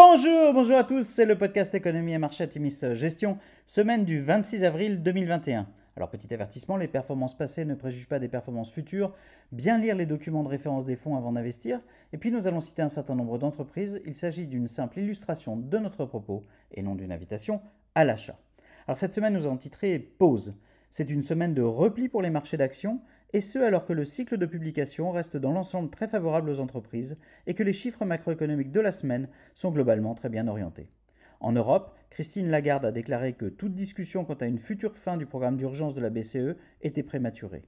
Bonjour, bonjour à tous, c'est le podcast Économie et Marché Timis Gestion, semaine du 26 avril 2021. Alors petit avertissement, les performances passées ne préjugent pas des performances futures, bien lire les documents de référence des fonds avant d'investir, et puis nous allons citer un certain nombre d'entreprises, il s'agit d'une simple illustration de notre propos et non d'une invitation à l'achat. Alors cette semaine nous allons titrer Pause. C'est une semaine de repli pour les marchés d'actions, et ce alors que le cycle de publication reste dans l'ensemble très favorable aux entreprises et que les chiffres macroéconomiques de la semaine sont globalement très bien orientés. En Europe, Christine Lagarde a déclaré que toute discussion quant à une future fin du programme d'urgence de la BCE était prématurée.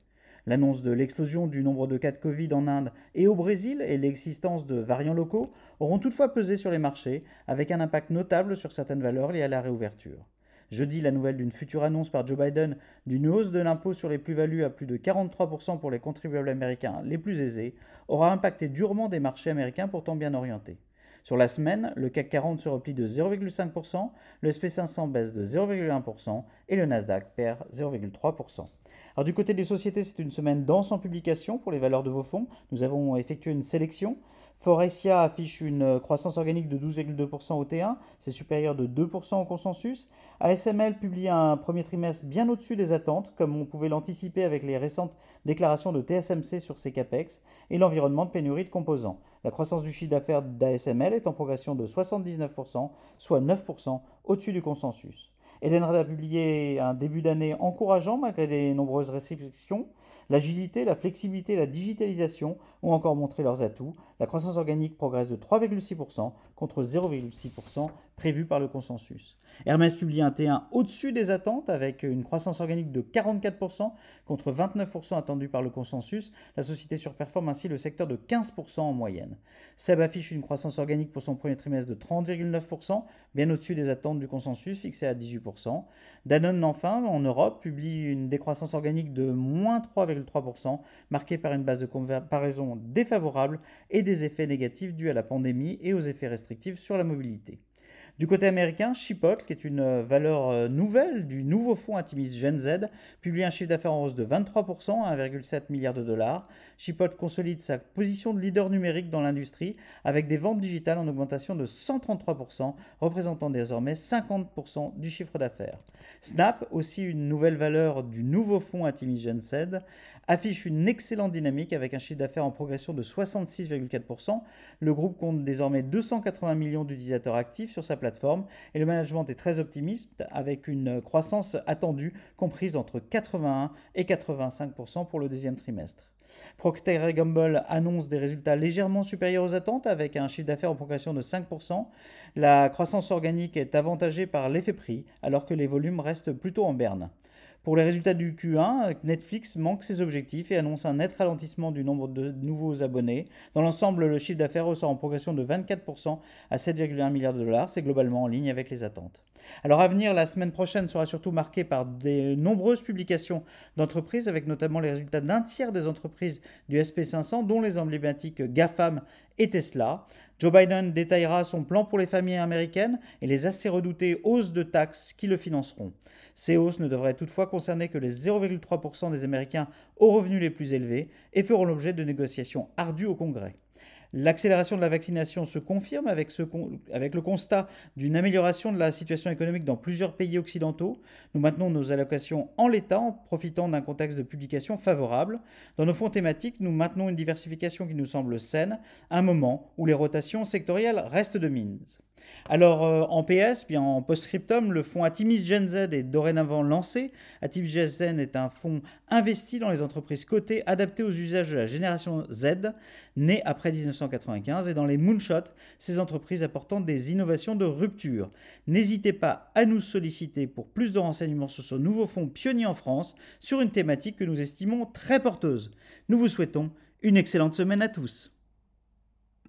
L'annonce de l'explosion du nombre de cas de Covid en Inde et au Brésil et l'existence de variants locaux auront toutefois pesé sur les marchés, avec un impact notable sur certaines valeurs liées à la réouverture. Jeudi, la nouvelle d'une future annonce par Joe Biden d'une hausse de l'impôt sur les plus-values à plus de 43% pour les contribuables américains les plus aisés aura impacté durement des marchés américains pourtant bien orientés. Sur la semaine, le CAC 40 se replie de 0,5%, le SP500 baisse de 0,1% et le Nasdaq perd 0,3%. Alors du côté des sociétés, c'est une semaine dense en publication pour les valeurs de vos fonds. Nous avons effectué une sélection. Forestia affiche une croissance organique de 12,2% au T1, c'est supérieur de 2% au consensus. ASML publie un premier trimestre bien au-dessus des attentes, comme on pouvait l'anticiper avec les récentes déclarations de TSMC sur ses capex et l'environnement de pénurie de composants. La croissance du chiffre d'affaires d'ASML est en progression de 79%, soit 9% au-dessus du consensus. Edenred a publié un début d'année encourageant malgré des nombreuses restrictions. L'agilité, la flexibilité, la digitalisation ont encore montré leurs atouts. La croissance organique progresse de 3,6% contre 0,6% prévu par le consensus. Hermès publie un T1 au-dessus des attentes avec une croissance organique de 44% contre 29% attendu par le consensus. La société surperforme ainsi le secteur de 15% en moyenne. Seb affiche une croissance organique pour son premier trimestre de 30,9%, bien au-dessus des attentes du consensus fixé à 18%. Danone enfin en Europe publie une décroissance organique de moins 3,3%, marquée par une base de comparaison défavorable et des effets négatifs dus à la pandémie et aux effets restrictifs sur la mobilité. Du côté américain, Chipotle, qui est une euh, valeur euh, nouvelle du nouveau fonds intimiste Gen Z, publie un chiffre d'affaires en hausse de 23% à 1,7 milliard de dollars. Chipotle consolide sa position de leader numérique dans l'industrie avec des ventes digitales en augmentation de 133%, représentant désormais 50% du chiffre d'affaires. Snap, aussi une nouvelle valeur du nouveau fonds intimiste Gen Z, affiche une excellente dynamique avec un chiffre d'affaires en progression de 66,4%. Le groupe compte désormais 280 millions d'utilisateurs actifs sur sa plateforme et le management est très optimiste avec une croissance attendue comprise entre 81 et 85% pour le deuxième trimestre. Procter Gamble annonce des résultats légèrement supérieurs aux attentes avec un chiffre d'affaires en progression de 5%. La croissance organique est avantagée par l'effet prix alors que les volumes restent plutôt en berne. Pour les résultats du Q1, Netflix manque ses objectifs et annonce un net ralentissement du nombre de nouveaux abonnés. Dans l'ensemble, le chiffre d'affaires ressort en progression de 24% à 7,1 milliards de dollars. C'est globalement en ligne avec les attentes. Alors à venir, la semaine prochaine sera surtout marquée par de nombreuses publications d'entreprises, avec notamment les résultats d'un tiers des entreprises du SP500, dont les emblématiques GAFAM et Tesla. Joe Biden détaillera son plan pour les familles américaines et les assez redoutées hausses de taxes qui le financeront. Ces hausses ne devraient toutefois concerner que les 0,3% des Américains aux revenus les plus élevés et feront l'objet de négociations ardues au Congrès. L'accélération de la vaccination se confirme avec, le constat d'une amélioration de la situation économique dans plusieurs pays occidentaux. Nous maintenons nos allocations en l'état en profitant d'un contexte de publication favorable. Dans nos fonds thématiques, nous maintenons une diversification qui nous semble saine, à un moment où les rotations sectorielles restent de mise. Alors euh, en PS, bien en post-scriptum, le fonds Atimis Gen Z est dorénavant lancé. Atimis Gen Z est un fonds investi dans les entreprises cotées adaptées aux usages de la génération Z, née après 1995, et dans les moonshots, ces entreprises apportant des innovations de rupture. N'hésitez pas à nous solliciter pour plus de renseignements sur ce nouveau fonds pionnier en France, sur une thématique que nous estimons très porteuse. Nous vous souhaitons une excellente semaine à tous.